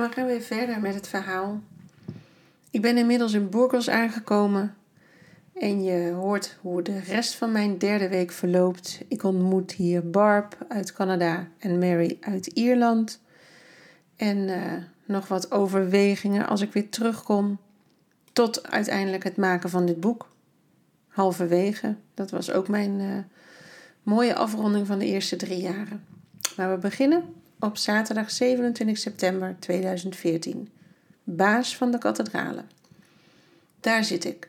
En we gaan weer verder met het verhaal. Ik ben inmiddels in Burgos aangekomen en je hoort hoe de rest van mijn derde week verloopt. Ik ontmoet hier Barb uit Canada en Mary uit Ierland. En uh, nog wat overwegingen als ik weer terugkom. Tot uiteindelijk het maken van dit boek. Halverwege. Dat was ook mijn uh, mooie afronding van de eerste drie jaren. Maar we beginnen op zaterdag 27 september 2014. Baas van de kathedralen. Daar zit ik.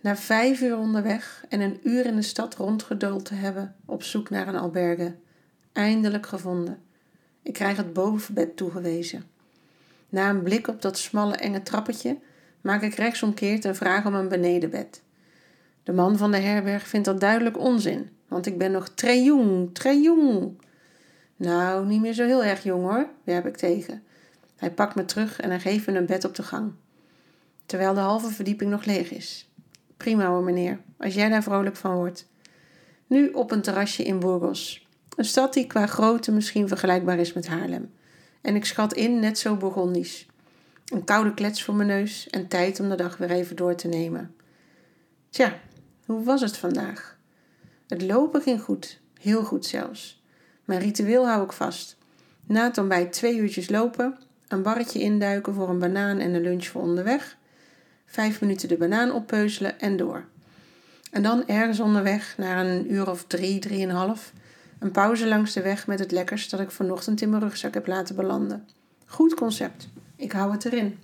Na vijf uur onderweg en een uur in de stad rondgeduld te hebben op zoek naar een alberge. Eindelijk gevonden. Ik krijg het bovenbed toegewezen. Na een blik op dat smalle enge trappetje maak ik rechtsomkeerd en vraag om een benedenbed. De man van de herberg vindt dat duidelijk onzin, want ik ben nog très jong. Nou, niet meer zo heel erg jong hoor, werp ik tegen. Hij pakt me terug en hij geeft me een bed op de gang. Terwijl de halve verdieping nog leeg is. Prima hoor, meneer, als jij daar vrolijk van wordt. Nu op een terrasje in Burgos. Een stad die qua grootte misschien vergelijkbaar is met Haarlem. En ik schat in net zo Burgondisch. Een koude klets voor mijn neus en tijd om de dag weer even door te nemen. Tja, hoe was het vandaag? Het lopen ging goed, heel goed zelfs. Mijn ritueel hou ik vast. Na het ontbijt twee uurtjes lopen, een barretje induiken voor een banaan en een lunch voor onderweg, vijf minuten de banaan oppeuzelen en door. En dan ergens onderweg, na een uur of drie, drieënhalf, een pauze langs de weg met het lekkers dat ik vanochtend in mijn rugzak heb laten belanden. Goed concept. Ik hou het erin.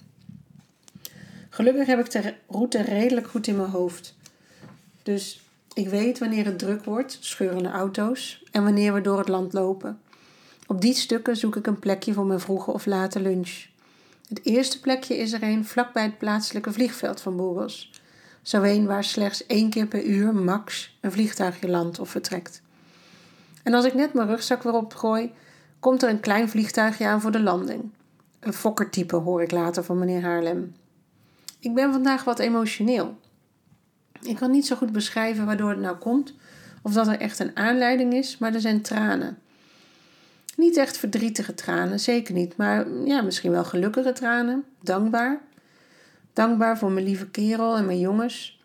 Gelukkig heb ik de route redelijk goed in mijn hoofd. Dus ik weet wanneer het druk wordt, scheurende auto's, en wanneer we door het land lopen. Op die stukken zoek ik een plekje voor mijn vroege of late lunch. Het eerste plekje is er een vlakbij het plaatselijke vliegveld van Burgos. Zo een waar slechts één keer per uur, max, een vliegtuigje landt of vertrekt. En als ik net mijn rugzak weer opgooi, komt er een klein vliegtuigje aan voor de landing. Een fokkertype hoor ik later van meneer Haarlem. Ik ben vandaag wat emotioneel. Ik kan niet zo goed beschrijven waardoor het nou komt, of dat er echt een aanleiding is, maar er zijn tranen. Niet echt verdrietige tranen, zeker niet, maar ja, misschien wel gelukkige tranen, dankbaar. Dankbaar voor mijn lieve kerel en mijn jongens,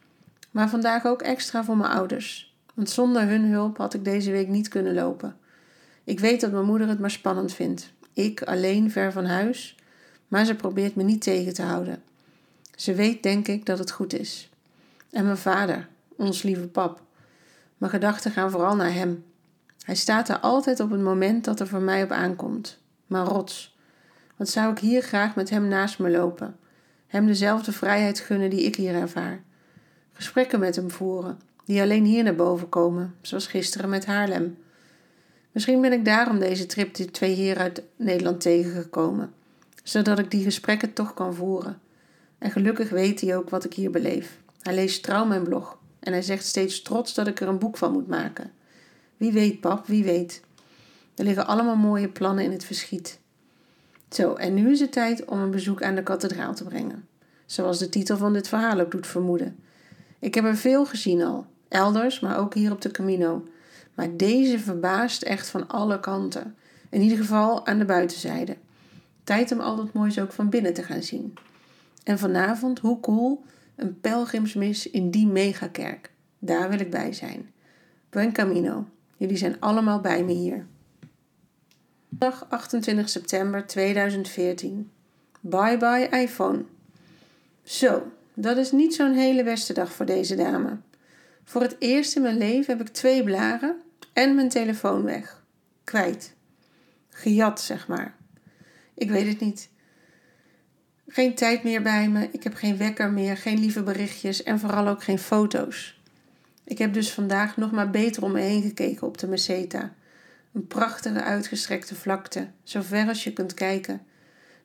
maar vandaag ook extra voor mijn ouders, want zonder hun hulp had ik deze week niet kunnen lopen. Ik weet dat mijn moeder het maar spannend vindt. Ik alleen ver van huis, maar ze probeert me niet tegen te houden. Ze weet, denk ik, dat het goed is. En mijn vader, ons lieve pap. Mijn gedachten gaan vooral naar hem. Hij staat er altijd op het moment dat er voor mij op aankomt. Maar rots. Wat zou ik hier graag met hem naast me lopen? Hem dezelfde vrijheid gunnen die ik hier ervaar. Gesprekken met hem voeren, die alleen hier naar boven komen, zoals gisteren met Haarlem. Misschien ben ik daarom deze trip die twee heren uit Nederland tegengekomen, zodat ik die gesprekken toch kan voeren. En gelukkig weet hij ook wat ik hier beleef. Hij leest trouw mijn blog en hij zegt steeds trots dat ik er een boek van moet maken. Wie weet, pap, wie weet. Er liggen allemaal mooie plannen in het verschiet. Zo, en nu is het tijd om een bezoek aan de kathedraal te brengen. Zoals de titel van dit verhaal ook doet vermoeden. Ik heb er veel gezien al, elders, maar ook hier op de Camino. Maar deze verbaast echt van alle kanten. In ieder geval aan de buitenzijde. Tijd om al dat moois ook van binnen te gaan zien. En vanavond, hoe cool, een pelgrimsmis in die megakerk. Daar wil ik bij zijn. Buen Camino. Jullie zijn allemaal bij me hier. Dag 28 september 2014. Bye bye iPhone. Zo, dat is niet zo'n hele beste dag voor deze dame. Voor het eerst in mijn leven heb ik twee blaren en mijn telefoon weg. Kwijt. Gejat, zeg maar. Ik weet het niet. Geen tijd meer bij me, ik heb geen wekker meer, geen lieve berichtjes en vooral ook geen foto's. Ik heb dus vandaag nog maar beter om me heen gekeken op de Meseta. Een prachtige uitgestrekte vlakte, zo ver als je kunt kijken.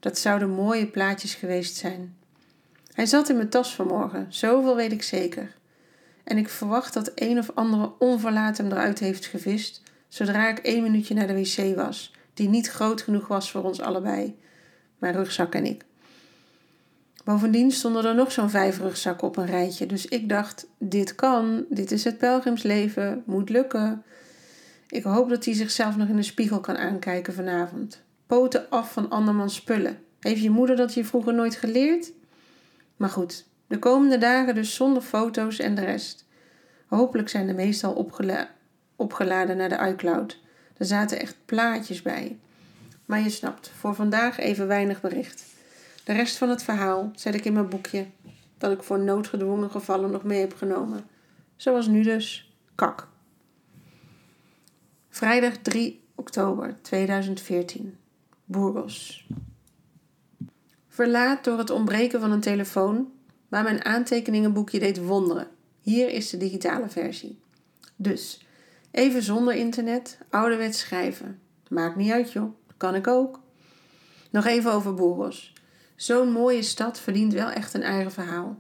Dat zouden mooie plaatjes geweest zijn. Hij zat in mijn tas vanmorgen, zoveel weet ik zeker. En ik verwacht dat een of andere onverlaat hem eruit heeft gevist, zodra ik één minuutje naar de wc was, die niet groot genoeg was voor ons allebei, mijn rugzak en ik. Bovendien stonden er nog zo'n vijf rugzakken op een rijtje, dus ik dacht: dit kan, dit is het pelgrimsleven, moet lukken. Ik hoop dat hij zichzelf nog in de spiegel kan aankijken vanavond. Poten af van andermans spullen Heeft je moeder dat je vroeger nooit geleerd? Maar goed, de komende dagen dus zonder foto's en de rest. Hopelijk zijn de meestal opgela opgeladen naar de iCloud. Er zaten echt plaatjes bij. Maar je snapt, voor vandaag even weinig bericht. De rest van het verhaal zet ik in mijn boekje, dat ik voor noodgedwongen gevallen nog mee heb genomen. Zoals nu dus, kak. Vrijdag 3 oktober 2014. Burgos. Verlaat door het ontbreken van een telefoon, maar mijn aantekeningenboekje deed wonderen. Hier is de digitale versie. Dus, even zonder internet, ouderwets schrijven. Maakt niet uit joh, kan ik ook. Nog even over Burgos. Zo'n mooie stad verdient wel echt een eigen verhaal.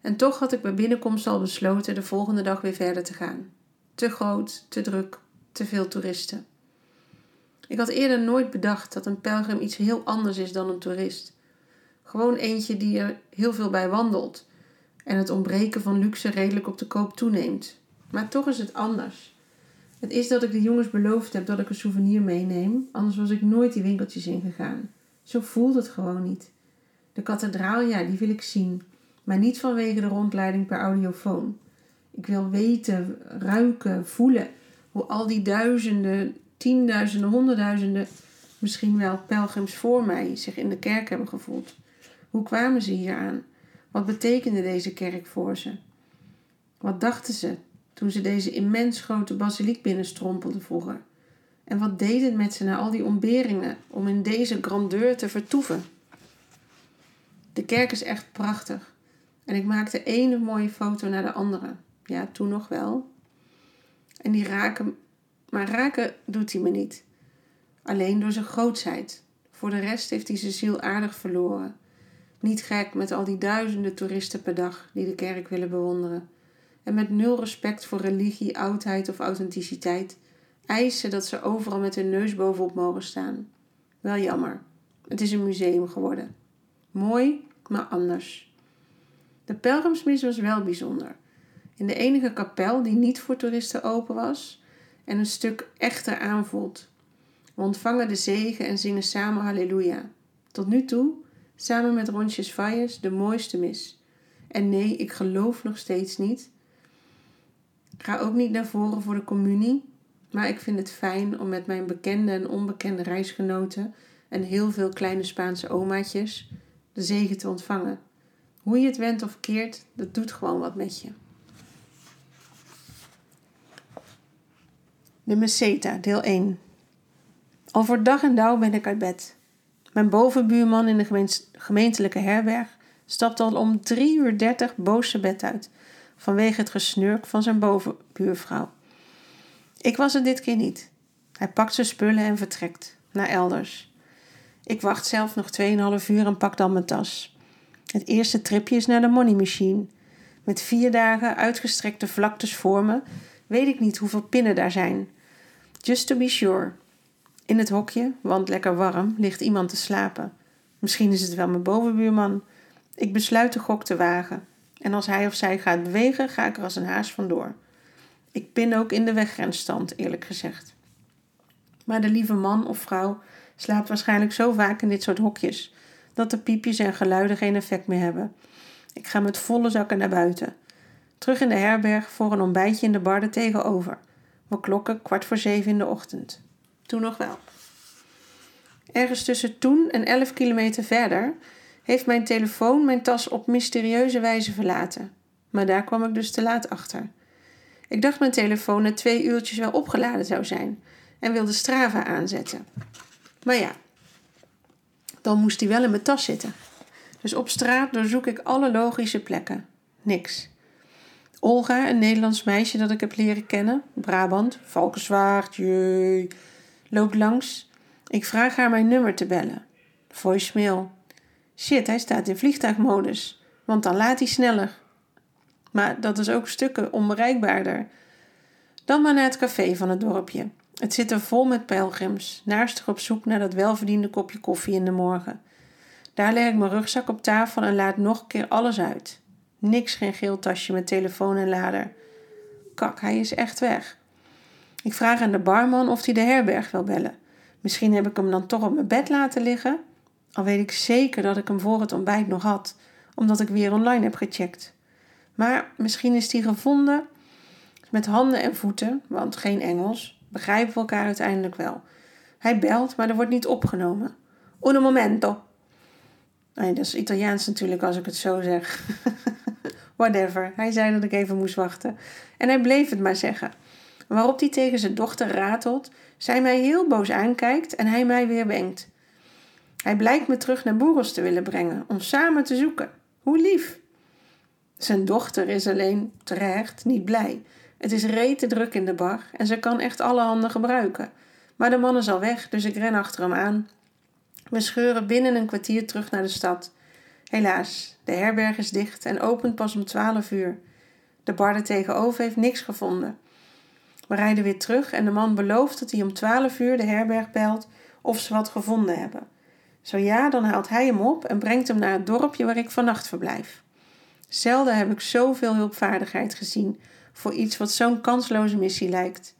En toch had ik bij binnenkomst al besloten de volgende dag weer verder te gaan. Te groot, te druk, te veel toeristen. Ik had eerder nooit bedacht dat een pelgrim iets heel anders is dan een toerist. Gewoon eentje die er heel veel bij wandelt en het ontbreken van luxe redelijk op de koop toeneemt. Maar toch is het anders. Het is dat ik de jongens beloofd heb dat ik een souvenir meeneem, anders was ik nooit die winkeltjes ingegaan. Zo voelt het gewoon niet. De kathedraal, ja, die wil ik zien, maar niet vanwege de rondleiding per audiofoon. Ik wil weten, ruiken, voelen hoe al die duizenden, tienduizenden, honderdduizenden, misschien wel pelgrims voor mij zich in de kerk hebben gevoeld. Hoe kwamen ze hier aan? Wat betekende deze kerk voor ze? Wat dachten ze toen ze deze immens grote basiliek binnenstrompelden vroeger? En wat deed het met ze na al die ontberingen om in deze grandeur te vertoeven? De kerk is echt prachtig. En ik maakte ene mooie foto naar de andere. Ja, toen nog wel. En die raken, maar raken doet hij me niet. Alleen door zijn grootsheid. Voor de rest heeft hij zijn ziel aardig verloren. Niet gek met al die duizenden toeristen per dag die de kerk willen bewonderen. En met nul respect voor religie, oudheid of authenticiteit eisen dat ze overal met hun neus bovenop mogen staan. Wel jammer. Het is een museum geworden. Mooi, maar anders. De pelgrimsmis was wel bijzonder. In de enige kapel die niet voor toeristen open was en een stuk echter aanvoelt. We ontvangen de zegen en zingen samen Halleluja. Tot nu toe samen met Rondjes Valles de mooiste mis. En nee, ik geloof nog steeds niet. Ik ga ook niet naar voren voor de communie, maar ik vind het fijn om met mijn bekende en onbekende reisgenoten en heel veel kleine Spaanse omaatjes de zegen te ontvangen. Hoe je het went of keert, dat doet gewoon wat met je. De Meseta, deel 1. Al voor dag en dauw ben ik uit bed. Mijn bovenbuurman in de gemeentelijke herberg stapte al om 3 uur 30 boos zijn bed uit, vanwege het gesnurk van zijn bovenbuurvrouw. Ik was er dit keer niet. Hij pakt zijn spullen en vertrekt naar elders. Ik wacht zelf nog 2,5 uur en pak dan mijn tas. Het eerste tripje is naar de money machine. Met vier dagen uitgestrekte vlaktes voor me, weet ik niet hoeveel pinnen daar zijn. Just to be sure. In het hokje, want lekker warm, ligt iemand te slapen. Misschien is het wel mijn bovenbuurman. Ik besluit de gok te wagen. En als hij of zij gaat bewegen, ga ik er als een haas vandoor. Ik pin ook in de wegrenstand, eerlijk gezegd. Maar de lieve man of vrouw slaapt waarschijnlijk zo vaak in dit soort hokjes dat de piepjes en geluiden geen effect meer hebben. Ik ga met volle zakken naar buiten. Terug in de herberg voor een ontbijtje in de bar er tegenover. We klokken kwart voor zeven in de ochtend. Toen nog wel. Ergens tussen toen en 11 kilometer verder heeft mijn telefoon mijn tas op mysterieuze wijze verlaten. Maar daar kwam ik dus te laat achter. Ik dacht mijn telefoon na twee uurtjes wel opgeladen zou zijn en wilde Strava aanzetten. Maar ja, dan moest hij wel in mijn tas zitten. Dus op straat doorzoek ik alle logische plekken. Niks. Olga, een Nederlands meisje dat ik heb leren kennen, Brabant, Valkenswaard, jee, loopt langs. Ik vraag haar mijn nummer te bellen. Voicemail. Shit, hij staat in vliegtuigmodus, want dan laat hij sneller. Maar dat is ook stukken onbereikbaarder. Dan maar naar het café van het dorpje. Het zit er vol met pelgrims, naastig op zoek naar dat welverdiende kopje koffie in de morgen. Daar leg ik mijn rugzak op tafel en laat nog een keer alles uit. Niks, geen geel tasje met telefoon en lader. Kak, hij is echt weg. Ik vraag aan de barman of hij de herberg wil bellen. Misschien heb ik hem dan toch op mijn bed laten liggen. Al weet ik zeker dat ik hem voor het ontbijt nog had, omdat ik weer online heb gecheckt. Maar misschien is die gevonden met handen en voeten, want geen Engels, begrijpen we elkaar uiteindelijk wel. Hij belt, maar er wordt niet opgenomen. Un momento. Nee, dat is Italiaans natuurlijk als ik het zo zeg. Whatever. Hij zei dat ik even moest wachten. En hij bleef het maar zeggen. Waarop hij tegen zijn dochter ratelt, zij mij heel boos aankijkt en hij mij weer wenkt. Hij blijkt me terug naar Boeros te willen brengen om samen te zoeken. Hoe lief. Zijn dochter is alleen terecht niet blij. Het is rete druk in de bar en ze kan echt alle handen gebruiken. Maar de man is al weg, dus ik ren achter hem aan. We scheuren binnen een kwartier terug naar de stad. Helaas, de herberg is dicht en opent pas om twaalf uur. De bar er tegenover heeft niks gevonden. We rijden weer terug en de man belooft dat hij om twaalf uur de herberg belt of ze wat gevonden hebben. Zo ja, dan haalt hij hem op en brengt hem naar het dorpje waar ik vannacht verblijf. Zelden heb ik zoveel hulpvaardigheid gezien voor iets wat zo'n kansloze missie lijkt.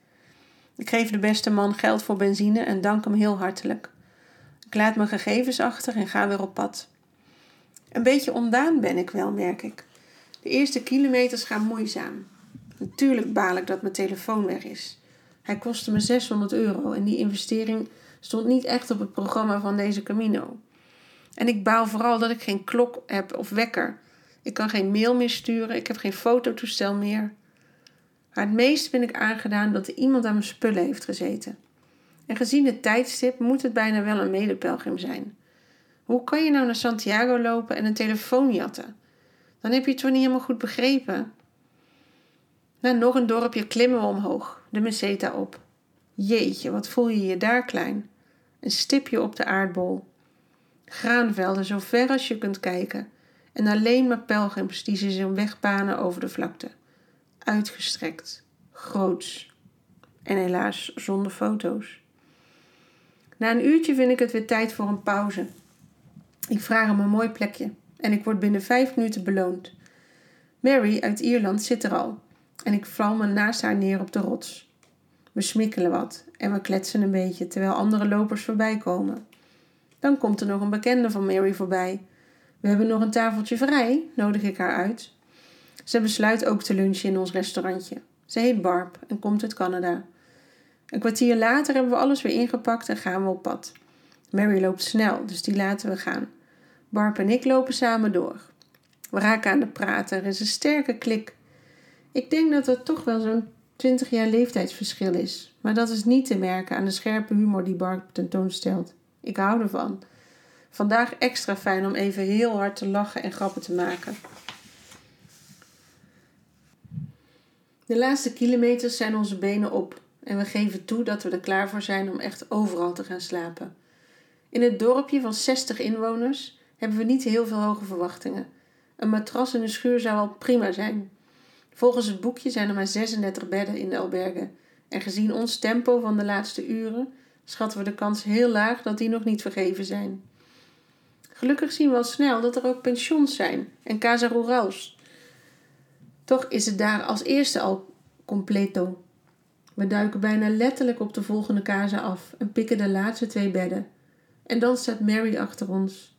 Ik geef de beste man geld voor benzine en dank hem heel hartelijk. Ik laat mijn gegevens achter en ga weer op pad. Een beetje ondaan ben ik wel, merk ik. De eerste kilometers gaan moeizaam. Natuurlijk baal ik dat mijn telefoon weg is. Hij kostte me 600 euro en die investering stond niet echt op het programma van deze Camino. En ik baal vooral dat ik geen klok heb of wekker. Ik kan geen mail meer sturen, ik heb geen fototoestel meer. Maar het meest ben ik aangedaan dat er iemand aan mijn spullen heeft gezeten. En gezien het tijdstip moet het bijna wel een medepelgrim zijn. Hoe kan je nou naar Santiago lopen en een telefoon jatten? Dan heb je het toch niet helemaal goed begrepen. Na nog een dorpje klimmen we omhoog, de meseta op. Jeetje, wat voel je je daar klein. Een stipje op de aardbol. Graanvelden zo ver als je kunt kijken. En alleen maar pelgrims die zich zijn weg banen over de vlakte. Uitgestrekt, groots. En helaas zonder foto's. Na een uurtje vind ik het weer tijd voor een pauze. Ik vraag hem een mooi plekje en ik word binnen vijf minuten beloond. Mary uit Ierland zit er al en ik val me naast haar neer op de rots. We smikkelen wat en we kletsen een beetje terwijl andere lopers voorbij komen. Dan komt er nog een bekende van Mary voorbij. We hebben nog een tafeltje vrij, nodig ik haar uit. Ze besluit ook te lunchen in ons restaurantje. Ze heet Barb en komt uit Canada. Een kwartier later hebben we alles weer ingepakt en gaan we op pad. Mary loopt snel, dus die laten we gaan. Barb en ik lopen samen door. We raken aan de praten, er is een sterke klik. Ik denk dat er toch wel zo'n 20 jaar leeftijdsverschil is, maar dat is niet te merken aan de scherpe humor die Barb tentoonstelt. Ik hou ervan. Vandaag extra fijn om even heel hard te lachen en grappen te maken. De laatste kilometers zijn onze benen op en we geven toe dat we er klaar voor zijn om echt overal te gaan slapen. In het dorpje van 60 inwoners hebben we niet heel veel hoge verwachtingen. Een matras in de schuur zou al prima zijn. Volgens het boekje zijn er maar 36 bedden in de albergen. En gezien ons tempo van de laatste uren schatten we de kans heel laag dat die nog niet vergeven zijn. Gelukkig zien we al snel dat er ook pensions zijn en casa rurals. Toch is het daar als eerste al completo. We duiken bijna letterlijk op de volgende casa af en pikken de laatste twee bedden. En dan staat Mary achter ons.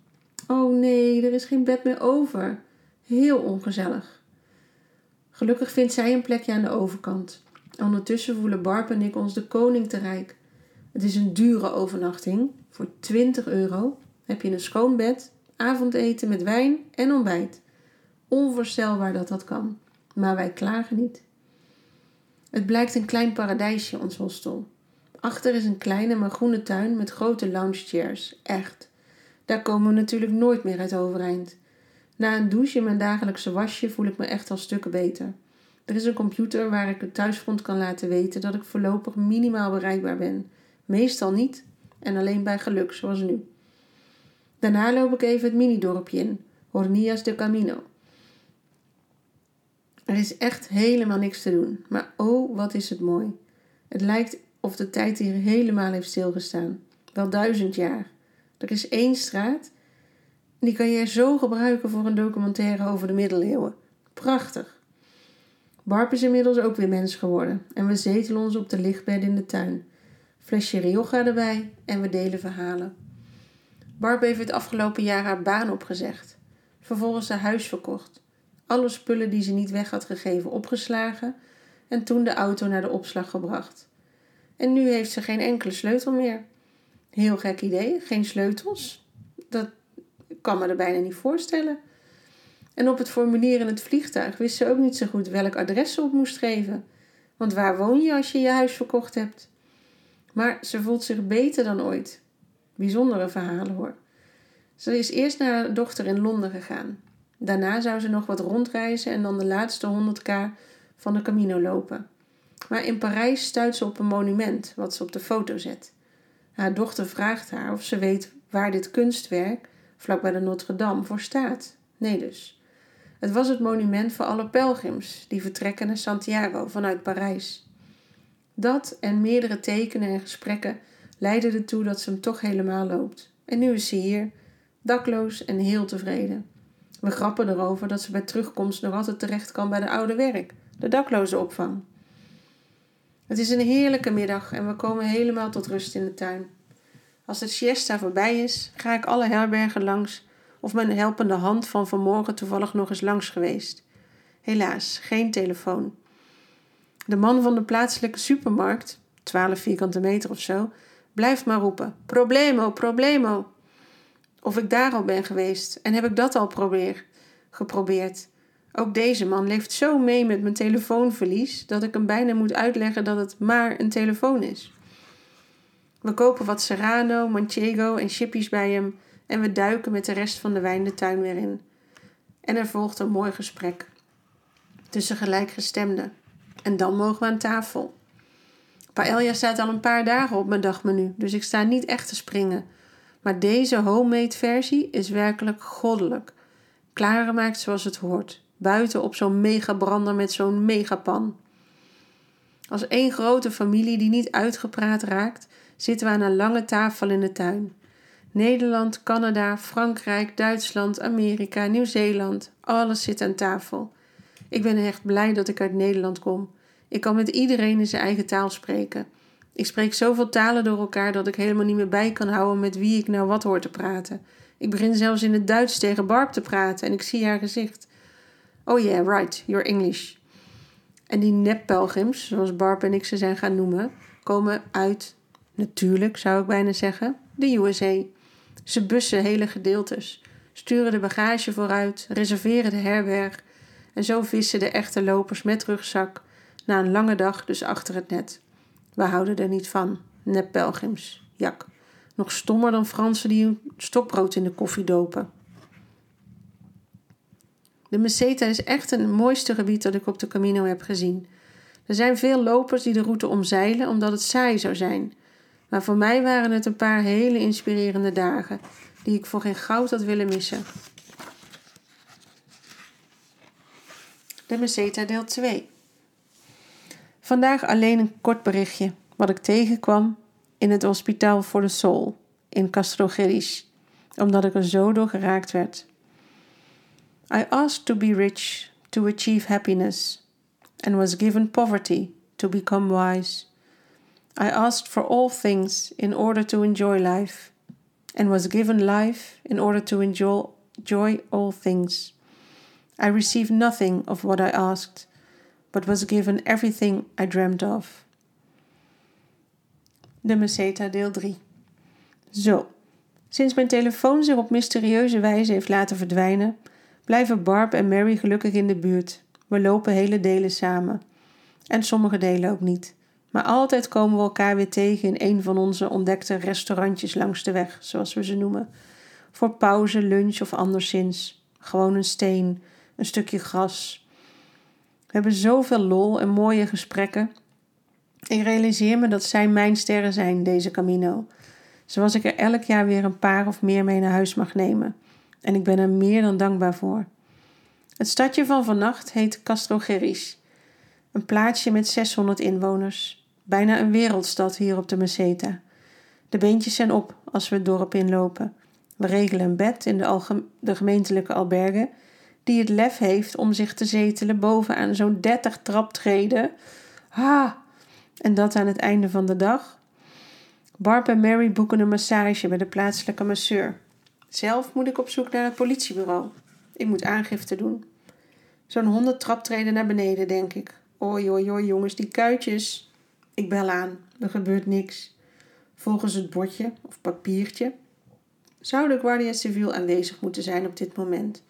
Oh nee, er is geen bed meer over. Heel ongezellig. Gelukkig vindt zij een plekje aan de overkant. Ondertussen voelen Barb en ik ons de koning te rijk. Het is een dure overnachting. Voor 20 euro heb je een schoon bed, avondeten met wijn en ontbijt. Onvoorstelbaar dat dat kan. Maar wij klagen niet. Het blijkt een klein paradijsje, ons hostel. Achter is een kleine maar groene tuin met grote loungechairs. Echt. Daar komen we natuurlijk nooit meer uit overeind. Na een douche en mijn dagelijkse wasje voel ik me echt al stukken beter. Er is een computer waar ik het thuisfront kan laten weten dat ik voorlopig minimaal bereikbaar ben. Meestal niet en alleen bij geluk, zoals nu. Daarna loop ik even het mini-dorpje in, Hornias de Camino. Er is echt helemaal niks te doen, maar oh, wat is het mooi. Het lijkt of de tijd hier helemaal heeft stilgestaan. Wel duizend jaar. Er is één straat, die kan je zo gebruiken voor een documentaire over de middeleeuwen. Prachtig. Barb is inmiddels ook weer mens geworden en we zetelen ons op de lichtbed in de tuin. Flesje Rioja erbij en we delen verhalen. Barb heeft het afgelopen jaar haar baan opgezegd. Vervolgens haar huis verkocht. Alle spullen die ze niet weg had gegeven opgeslagen en toen de auto naar de opslag gebracht. En nu heeft ze geen enkele sleutel meer. Heel gek idee, geen sleutels. Dat kan me er bijna niet voorstellen. En op het formulier in het vliegtuig wist ze ook niet zo goed welk adres ze op moest geven. Want waar woon je als je je huis verkocht hebt? Maar ze voelt zich beter dan ooit. Bijzondere verhalen hoor. Ze is eerst naar haar dochter in Londen gegaan. Daarna zou ze nog wat rondreizen en dan de laatste 100k van de Camino lopen. Maar in Parijs stuit ze op een monument wat ze op de foto zet. Haar dochter vraagt haar of ze weet waar dit kunstwerk, vlakbij de Notre-Dame, voor staat. Nee dus. Het was het monument voor alle pelgrims die vertrekken naar Santiago vanuit Parijs. Dat en meerdere tekenen en gesprekken leidden ertoe dat ze hem toch helemaal loopt. En nu is ze hier, dakloos en heel tevreden. We grappen erover dat ze bij terugkomst nog altijd terecht kan bij de oude werk, de dakloze opvang. Het is een heerlijke middag en we komen helemaal tot rust in de tuin. Als het siesta voorbij is, ga ik alle herbergen langs of mijn helpende hand van vanmorgen toevallig nog eens langs geweest. Helaas, geen telefoon. De man van de plaatselijke supermarkt, 12 vierkante meter of zo, blijft maar roepen: Problemo, problemo. Of ik daar al ben geweest en heb ik dat al probeer, geprobeerd. Ook deze man leeft zo mee met mijn telefoonverlies dat ik hem bijna moet uitleggen dat het maar een telefoon is. We kopen wat Serrano, Manchego en chippies bij hem en we duiken met de rest van de wijn de tuin weer in. En er volgt een mooi gesprek tussen gelijkgestemden. En dan mogen we aan tafel. Paella staat al een paar dagen op mijn dagmenu, dus ik sta niet echt te springen. Maar deze homemade versie is werkelijk goddelijk. Klaargemaakt zoals het hoort. Buiten op zo'n megabrander met zo'n megapan. Als één grote familie die niet uitgepraat raakt, zitten we aan een lange tafel in de tuin. Nederland, Canada, Frankrijk, Duitsland, Amerika, Nieuw-Zeeland, alles zit aan tafel. Ik ben echt blij dat ik uit Nederland kom. Ik kan met iedereen in zijn eigen taal spreken. Ik spreek zoveel talen door elkaar dat ik helemaal niet meer bij kan houden met wie ik nou wat hoor te praten. Ik begin zelfs in het Duits tegen Barb te praten en ik zie haar gezicht. Oh yeah, right, you're English. En die nep-pelgrims, zoals Barb en ik ze zijn gaan noemen, komen uit, natuurlijk zou ik bijna zeggen, de USA. Ze bussen hele gedeeltes, sturen de bagage vooruit, reserveren de herberg en zo vissen de echte lopers met rugzak na een lange dag dus achter het net. We houden er niet van, nep-pelgrims, jak. Nog stommer dan Fransen die een stokbrood in de koffie dopen. De Meseta is echt het mooiste gebied dat ik op de Camino heb gezien. Er zijn veel lopers die de route omzeilen omdat het saai zou zijn. Maar voor mij waren het een paar hele inspirerende dagen die ik voor geen goud had willen missen. De Meseta deel 2. Vandaag alleen een kort berichtje wat ik tegenkwam in het Hospitaal voor de Soul in Castro omdat ik er zo door geraakt werd. I asked to be rich to achieve happiness, and was given poverty to become wise. I asked for all things in order to enjoy life, and was given life in order to enjoy all things. I received nothing of what I asked, but was given everything I dreamed of. De Meseta deel 3. Zo, sinds mijn telefoon zich op mysterieuze wijze heeft laten verdwijnen, blijven Barb en Mary gelukkig in de buurt. We lopen hele delen samen. En sommige delen ook niet. Maar altijd komen we elkaar weer tegen in een van onze ontdekte restaurantjes langs de weg, zoals we ze noemen. Voor pauze, lunch of anderszins. Gewoon een steen, een stukje gras. We hebben zoveel lol en mooie gesprekken. Ik realiseer me dat zij mijn sterren zijn, deze Camino. Zoals ik er elk jaar weer een paar of meer mee naar huis mag nemen en ik ben er meer dan dankbaar voor. Het stadje van vannacht heet Castro Geris, een plaatsje met 600 inwoners, bijna een wereldstad hier op de Meseta. De beentjes zijn op als we het dorp inlopen. We regelen een bed in de, de gemeentelijke alberge, die het lef heeft om zich te zetelen bovenaan zo'n 30 traptreden. Ha! En dat aan het einde van de dag. Barb en Mary boeken een massage bij de plaatselijke masseur Zelf moet ik op zoek naar het politiebureau. Ik moet aangifte doen. Zo'n honderd traptreden naar beneden, denk ik. Oi, oi, oi, jongens, die kuitjes. Ik bel aan. Er gebeurt niks. Volgens het bordje of papiertje zou de Guardia Civil aanwezig moeten zijn op dit moment.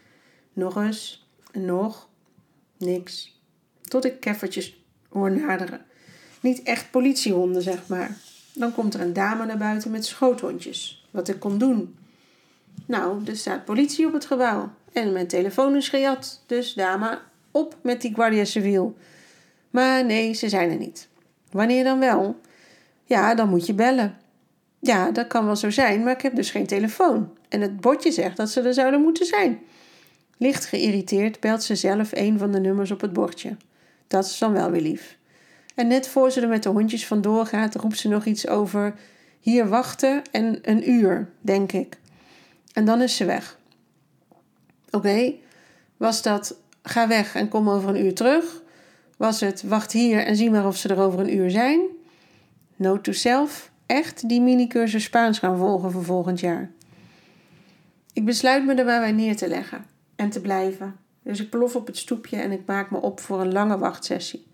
Nog eens en nog. Niks. Tot ik keffertjes hoor naderen. Niet echt politiehonden, zeg maar. Dan komt er een dame naar buiten met schoothondjes. Wat ik kon doen. Nou, er staat politie op het gebouw. En mijn telefoon is gejat. Dus dame, op met die Guardia Civil. Maar nee, ze zijn er niet. Wanneer dan wel? Ja, dan moet je bellen. Ja, dat kan wel zo zijn, maar ik heb dus geen telefoon. En het bordje zegt dat ze er zouden moeten zijn. Licht geïrriteerd belt ze zelf een van de nummers op het bordje. Dat is dan wel weer lief. En net voor ze er met de hondjes vandoor gaat, roept ze nog iets over hier wachten en een uur, denk ik. En dan is ze weg. Oké, was dat ga weg en kom over een uur terug? Was het wacht hier en zie maar of ze er over een uur zijn? Note to self, echt die minicursus Spaans gaan volgen voor volgend jaar. Ik besluit me er bij mij neer te leggen en te blijven. Dus ik plof op het stoepje en ik maak me op voor een lange wachtsessie.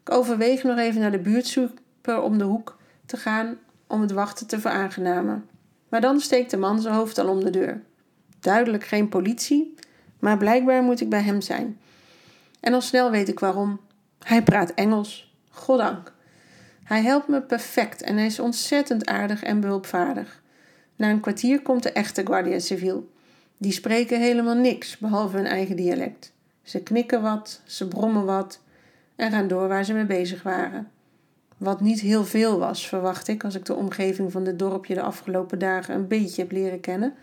Ik overweeg nog even naar de buurtsuper om de hoek te gaan om het wachten te veraangenamen. Maar dan steekt de man zijn hoofd al om de deur. Duidelijk geen politie, maar blijkbaar moet ik bij hem zijn. En al snel weet ik waarom. Hij praat Engels. Goddank. Hij helpt me perfect en hij is ontzettend aardig en behulpvaardig. Na een kwartier komt de echte Guardia Civil. Die spreken helemaal niks, behalve hun eigen dialect. Ze knikken wat, ze brommen wat en gaan door waar ze mee bezig waren. Wat niet heel veel was, verwacht ik, als ik de omgeving van dit dorpje de afgelopen dagen een beetje heb leren kennen.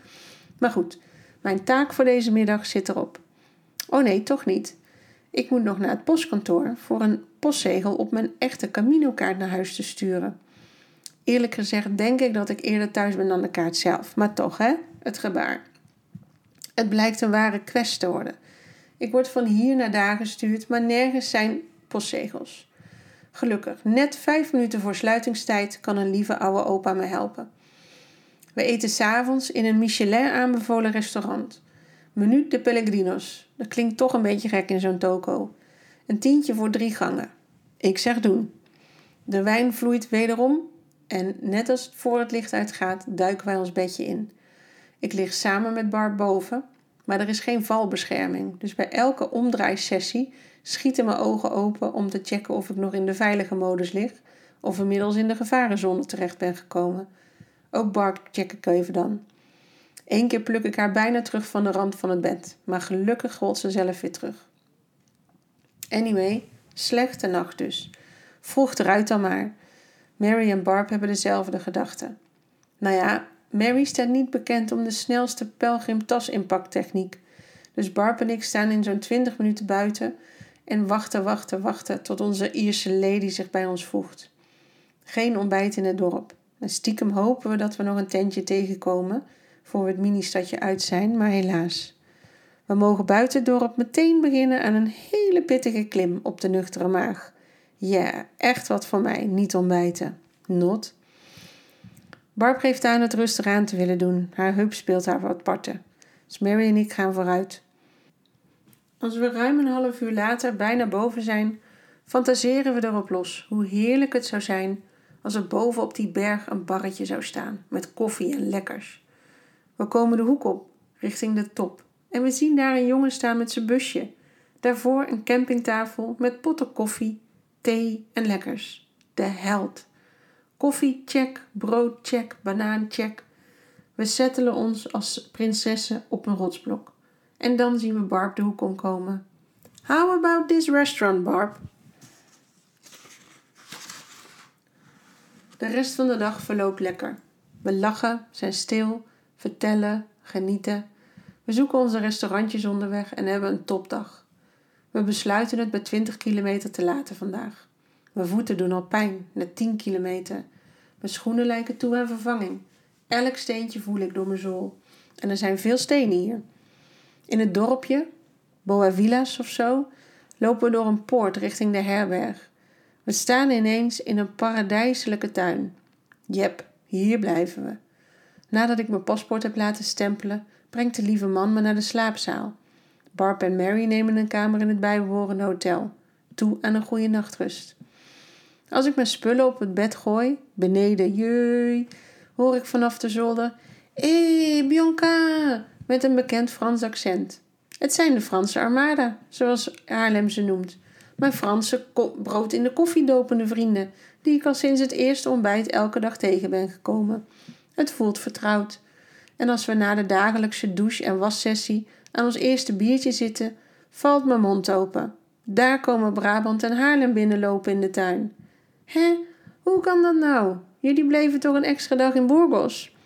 Maar goed, mijn taak voor deze middag zit erop. Oh nee, toch niet. Ik moet nog naar het postkantoor voor een postzegel op mijn echte Camino-kaart naar huis te sturen. Eerlijk gezegd denk ik dat ik eerder thuis ben dan de kaart zelf, maar toch hè, het gebaar. Het blijkt een ware quest te worden. Ik word van hier naar daar gestuurd, maar nergens zijn postzegels. Gelukkig, net vijf minuten voor sluitingstijd kan een lieve oude opa me helpen. We eten s'avonds in een Michelin aanbevolen restaurant. Menu de Pellegrinos. Dat klinkt toch een beetje gek in zo'n toko. Een tientje voor drie gangen. Ik zeg doen. De wijn vloeit wederom en net als voor het licht uitgaat, duiken wij ons bedje in. Ik lig samen met Bart boven, maar er is geen valbescherming. Dus bij elke omdraaisessie schieten mijn ogen open om te checken of ik nog in de veilige modus lig of inmiddels in de gevarenzone terecht ben gekomen. Ook Bart check ik even dan. Eén keer pluk ik haar bijna terug van de rand van het bed, maar gelukkig rolt ze zelf weer terug. Anyway, slechte nacht dus. Vroeg eruit dan maar. Mary en Barb hebben dezelfde gedachten. Nou ja, Mary staat niet bekend om de snelste pelgrim-tas-inpaktechniek. Dus Barb en ik staan in zo'n 20 minuten buiten en wachten, wachten, wachten tot onze Ierse lady zich bij ons voegt. Geen ontbijt in het dorp. En stiekem hopen we dat we nog een tentje tegenkomen voor we het ministadje uit zijn, maar helaas. We mogen buiten het dorp meteen beginnen aan een hele pittige klim op de nuchtere maag. Ja, echt wat voor mij, niet ontbijten. Not. Barb geeft aan het rustig aan te willen doen. Haar heup speelt haar wat parten. Dus Mary en ik gaan vooruit. Als we ruim een half uur later bijna boven zijn, fantaseren we erop los hoe heerlijk het zou zijn als er boven op die berg een barretje zou staan met koffie en lekkers. We komen de hoek op, richting de top, en we zien daar een jongen staan met zijn busje. Daarvoor een campingtafel met potten koffie, thee en lekkers. De held. Koffie, check. Brood, check. Banaan, check. We settelen ons als prinsessen op een rotsblok. En dan zien we Barb de hoek omkomen. How about this restaurant, Barb? De rest van de dag verloopt lekker. We lachen, zijn stil, vertellen, genieten. We zoeken onze restaurantjes onderweg en hebben een topdag. We besluiten het bij 20 kilometer te laten vandaag. Mijn voeten doen al pijn, net 10 kilometer. Mijn schoenen lijken toe aan vervanging. Elk steentje voel ik door mijn zool. En er zijn veel stenen hier. In het dorpje, Boa Villas of zo, lopen we door een poort richting de herberg. We staan ineens in een paradijselijke tuin. Jep, hier blijven we. Nadat ik mijn paspoort heb laten stempelen, brengt de lieve man me naar de slaapzaal. Barb en Mary nemen een kamer in het bijbehorende hotel. Toe aan een goede nachtrust. Als ik mijn spullen op het bed gooi, beneden, jee, hoor ik vanaf de zolder: Hé, Bianca! met een bekend Frans accent. Het zijn de Franse Armada, zoals Haarlem ze noemt. Mijn Franse brood in de koffie dopende vrienden, die ik al sinds het eerste ontbijt elke dag tegen ben gekomen. Het voelt vertrouwd. En als we na de dagelijkse douche- en wassessie aan ons eerste biertje zitten, valt mijn mond open. Daar komen Brabant en Haarlem binnenlopen in de tuin. Hé, hoe kan dat nou? Jullie bleven toch een extra dag in Burgos?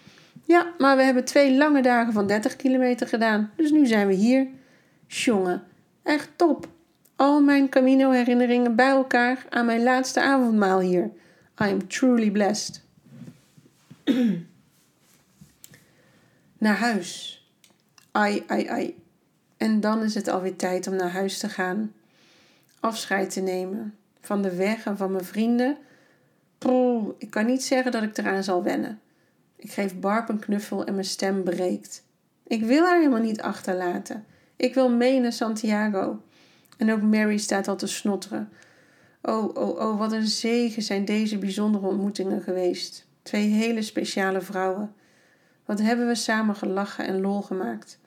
Ja, maar we hebben twee lange dagen van 30 kilometer gedaan, dus nu zijn we hier. Jongen, echt top. Al mijn Camino-herinneringen bij elkaar aan mijn laatste avondmaal hier. I am truly blessed. naar huis. Ai, ai, ai. En dan is het alweer tijd om naar huis te gaan. Afscheid te nemen van de weg en van mijn vrienden. Poeh, ik kan niet zeggen dat ik eraan zal wennen. Ik geef Barb een knuffel en mijn stem breekt. Ik wil haar helemaal niet achterlaten. Ik wil mee naar Santiago. En ook Mary staat al te snotteren. Oh, oh, oh, wat een zegen zijn deze bijzondere ontmoetingen geweest. Twee hele speciale vrouwen. Wat hebben we samen gelachen en lol gemaakt.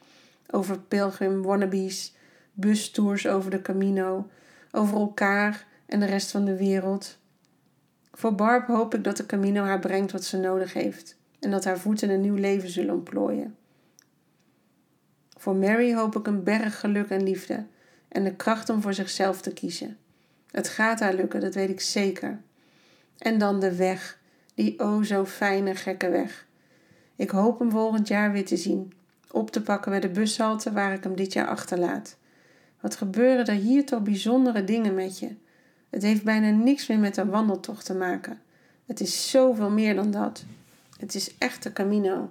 Over pilgrim wannabes, bustours over de Camino, over elkaar en de rest van de wereld. Voor Barb hoop ik dat de Camino haar brengt wat ze nodig heeft en dat haar voeten een nieuw leven zullen ontplooien. Voor Mary hoop ik een berg geluk en liefde en de kracht om voor zichzelf te kiezen. Het gaat haar lukken, dat weet ik zeker. En dan de weg, die o zo fijne gekke weg. Ik hoop hem volgend jaar weer te zien, op te pakken bij de bushalte waar ik hem dit jaar achterlaat. Wat gebeuren er hier toch bijzondere dingen met je? Het heeft bijna niks meer met een wandeltocht te maken. Het is zoveel meer dan dat. Het is echt een Camino.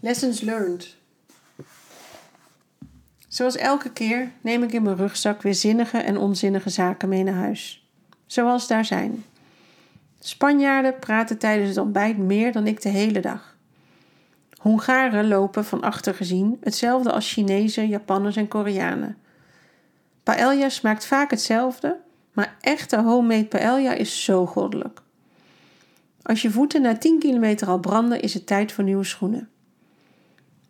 Lessons learned. Zoals elke keer neem ik in mijn rugzak weer zinnige en onzinnige zaken mee naar huis. Zoals daar zijn. Spanjaarden praten tijdens het ontbijt meer dan ik de hele dag. Hongaren lopen van achter gezien hetzelfde als Chinezen, Japanners en Koreanen. Paella smaakt vaak hetzelfde, maar echte homemade paella is zo goddelijk. Als je voeten na 10 kilometer al branden, is het tijd voor nieuwe schoenen.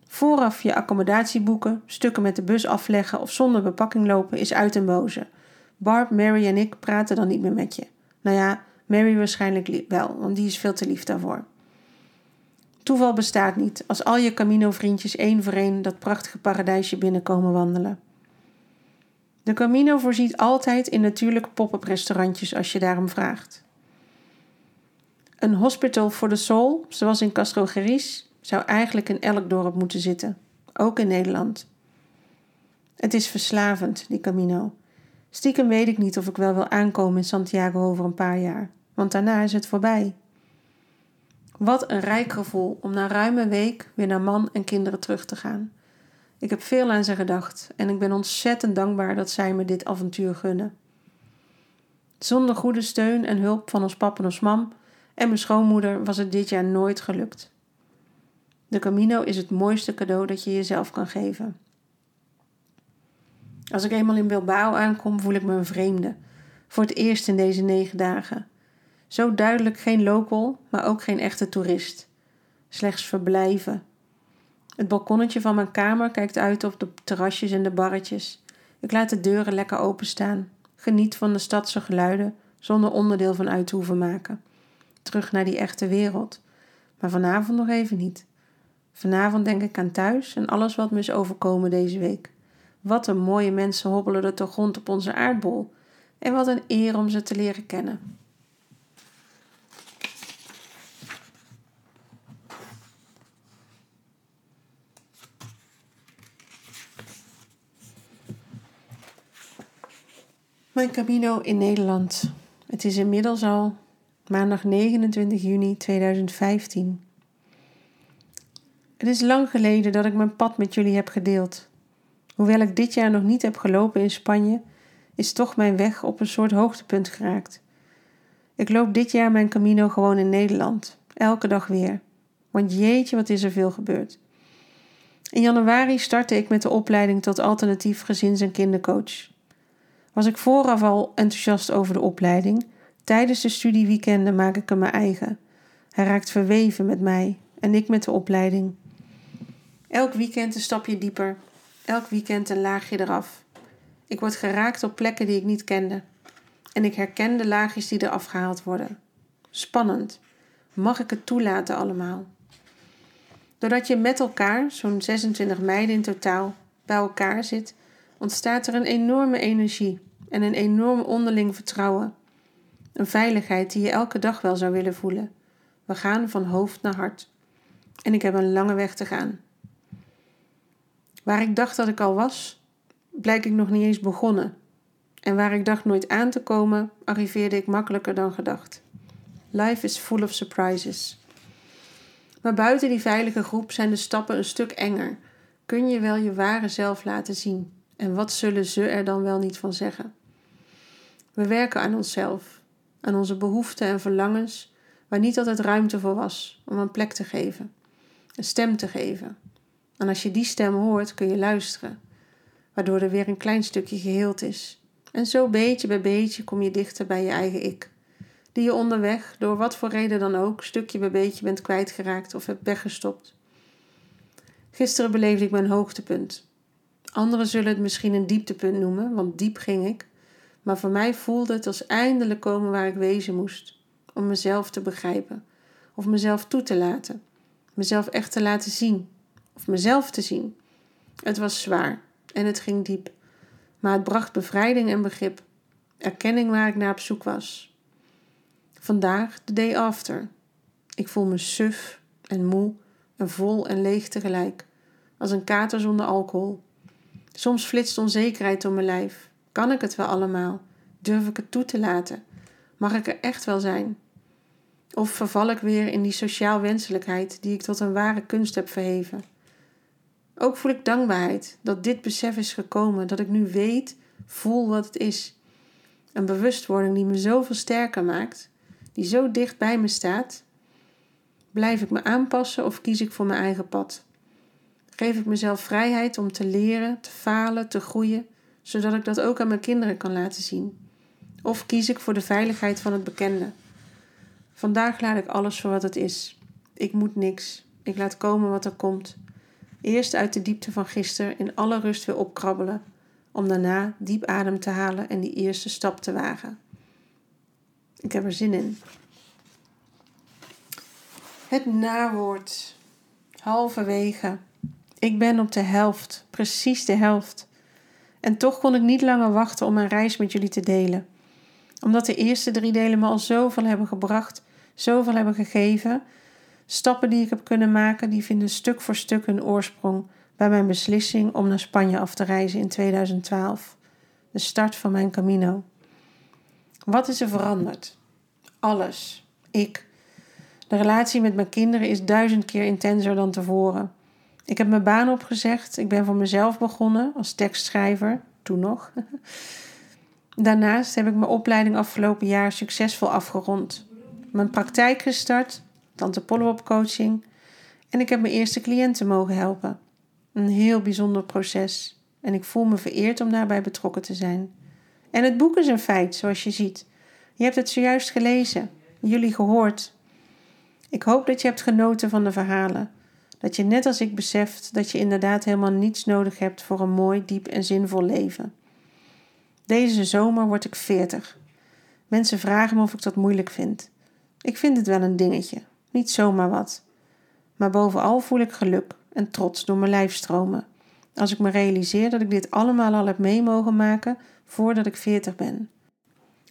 Vooraf je accommodatie boeken, stukken met de bus afleggen of zonder bepakking lopen is uit en boze. Barb, Mary en ik praten dan niet meer met je. Nou ja, Mary waarschijnlijk wel, want die is veel te lief daarvoor. Toeval bestaat niet als al je Camino-vriendjes één voor één dat prachtige paradijsje binnenkomen wandelen. De Camino voorziet altijd in natuurlijke pop-up restaurantjes als je daarom vraagt. Een hospital for the soul, zoals in Castro Geris, zou eigenlijk in elk dorp moeten zitten, ook in Nederland. Het is verslavend, die Camino. Stiekem weet ik niet of ik wel wil aankomen in Santiago over een paar jaar, want daarna is het voorbij. Wat een rijk gevoel om na ruime week weer naar man en kinderen terug te gaan. Ik heb veel aan ze gedacht en ik ben ontzettend dankbaar dat zij me dit avontuur gunnen. Zonder goede steun en hulp van ons pap en ons mam en mijn schoonmoeder was het dit jaar nooit gelukt. De Camino is het mooiste cadeau dat je jezelf kan geven. Als ik eenmaal in Bilbao aankom, voel ik me een vreemde. Voor het eerst in deze negen dagen. Zo duidelijk geen local, maar ook geen echte toerist. Slechts verblijven. Het balkonnetje van mijn kamer kijkt uit op de terrasjes en de barretjes. Ik laat de deuren lekker openstaan. Geniet van de stadse geluiden zonder onderdeel van uit te hoeven maken. Terug naar die echte wereld. Maar vanavond nog even niet. Vanavond denk ik aan thuis en alles wat me is overkomen deze week. Wat een mooie mensen hobbelen er toch rond op onze aardbol. En wat een eer om ze te leren kennen. Mijn Camino in Nederland. Het is inmiddels al maandag 29 juni 2015. Het is lang geleden dat ik mijn pad met jullie heb gedeeld. Hoewel ik dit jaar nog niet heb gelopen in Spanje, is toch mijn weg op een soort hoogtepunt geraakt. Ik loop dit jaar mijn Camino gewoon in Nederland. Elke dag weer. Want jeetje, wat is er veel gebeurd. In januari startte ik met de opleiding tot alternatief gezins- en kindercoach. Was ik vooraf al enthousiast over de opleiding, tijdens de studieweekenden maak ik hem mijn eigen. Hij raakt verweven met mij en ik met de opleiding. Elk weekend een stapje dieper, elk weekend een laagje eraf. Ik word geraakt op plekken die ik niet kende. En ik herken de laagjes die eraf gehaald worden. Spannend. Mag ik het toelaten allemaal? Doordat je met elkaar, zo'n 26 meiden in totaal, bij elkaar zit, ontstaat er een enorme energie en een enorm onderling vertrouwen. Een veiligheid die je elke dag wel zou willen voelen. We gaan van hoofd naar hart. En ik heb een lange weg te gaan. Waar ik dacht dat ik al was, blijk ik nog niet eens begonnen. En waar ik dacht nooit aan te komen, arriveerde ik makkelijker dan gedacht. Life is full of surprises. Maar buiten die veilige groep zijn de stappen een stuk enger. Kun je wel je ware zelf laten zien? En wat zullen ze er dan wel niet van zeggen? We werken aan onszelf, aan onze behoeften en verlangens, waar niet altijd ruimte voor was om een plek te geven, een stem te geven. En als je die stem hoort, kun je luisteren, waardoor er weer een klein stukje geheeld is. En zo beetje bij beetje kom je dichter bij je eigen ik, die je onderweg, door wat voor reden dan ook, stukje bij beetje bent kwijtgeraakt of hebt weggestopt. Gisteren beleefde ik mijn hoogtepunt. Anderen zullen het misschien een dieptepunt noemen, want diep ging ik. Maar voor mij voelde het als eindelijk komen waar ik wezen moest. Om mezelf te begrijpen. Of mezelf toe te laten. Mezelf echt te laten zien. Of mezelf te zien. Het was zwaar en het ging diep. Maar het bracht bevrijding en begrip. Erkenning waar ik naar op zoek was. Vandaag, de day after. Ik voel me suf en moe en vol en leeg tegelijk. Als een kater zonder alcohol. Soms flitst onzekerheid door mijn lijf. Kan ik het wel allemaal? Durf ik het toe te laten? Mag ik er echt wel zijn? Of verval ik weer in die sociaal wenselijkheid die ik tot een ware kunst heb verheven? Ook voel ik dankbaarheid dat dit besef is gekomen, dat ik nu weet, voel wat het is. Een bewustwording die me zoveel sterker maakt, die zo dicht bij me staat. Blijf ik me aanpassen of kies ik voor mijn eigen pad? Geef ik mezelf vrijheid om te leren, te falen, te groeien, zodat ik dat ook aan mijn kinderen kan laten zien? Of kies ik voor de veiligheid van het bekende? Vandaag laat ik alles voor wat het is. Ik moet niks. Ik laat komen wat er komt. Eerst uit de diepte van gisteren in alle rust weer opkrabbelen, om daarna diep adem te halen en die eerste stap te wagen. Ik heb er zin in. Het nawoord. Halverwege. Ik ben op de helft, precies de helft. En toch kon ik niet langer wachten om mijn reis met jullie te delen. Omdat de eerste drie delen me al zoveel hebben gebracht, zoveel hebben gegeven. Stappen die ik heb kunnen maken, die vinden stuk voor stuk hun oorsprong bij mijn beslissing om naar Spanje af te reizen in 2012. De start van mijn Camino. Wat is er veranderd? Alles. Ik. De relatie met mijn kinderen is duizend keer intenser dan tevoren. Ik heb mijn baan opgezegd. Ik ben voor mezelf begonnen als tekstschrijver, toen nog. Daarnaast heb ik mijn opleiding afgelopen jaar succesvol afgerond. Mijn praktijk gestart, Tante coaching. En ik heb mijn eerste cliënten mogen helpen. Een heel bijzonder proces. En ik voel me vereerd om daarbij betrokken te zijn. En het boek is een feit, zoals je ziet. Je hebt het zojuist gelezen, jullie gehoord. Ik hoop dat je hebt genoten van de verhalen. Dat je net als ik beseft dat je inderdaad helemaal niets nodig hebt voor een mooi, diep en zinvol leven. Deze zomer word ik veertig. Mensen vragen me of ik dat moeilijk vind. Ik vind het wel een dingetje, niet zomaar wat. Maar bovenal voel ik geluk en trots door mijn lijf stromen. Als ik me realiseer dat ik dit allemaal al heb mee mogen maken voordat ik veertig ben.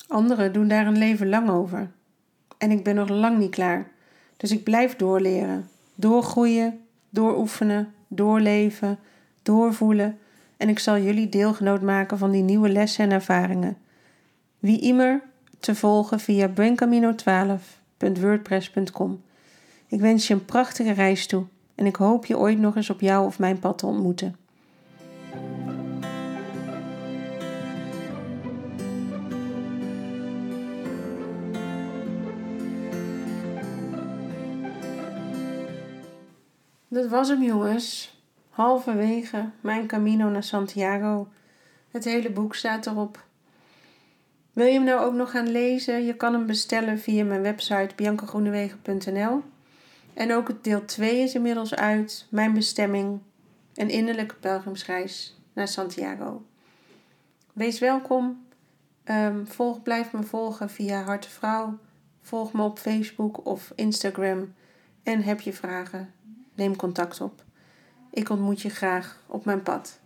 Anderen doen daar een leven lang over. En ik ben nog lang niet klaar. Dus ik blijf doorleren, doorgroeien, dooroefenen, doorleven, doorvoelen en ik zal jullie deelgenoot maken van die nieuwe lessen en ervaringen. Wie immer te volgen via brancamino12.wordpress.com. Ik wens je een prachtige reis toe en ik hoop je ooit nog eens op jou of mijn pad te ontmoeten. Dat was hem, jongens. Halverwege mijn Camino naar Santiago. Het hele boek staat erop. Wil je hem nou ook nog gaan lezen? Je kan hem bestellen via mijn website biancagroenewegen.nl. En ook het deel 2 is inmiddels uit. Mijn bestemming. Een innerlijke pelgrimsreis naar Santiago. Wees welkom. Um, volg, blijf me volgen via Hartevrouw. Volg me op Facebook of Instagram. En heb je vragen? Neem contact op. Ik ontmoet je graag op mijn pad.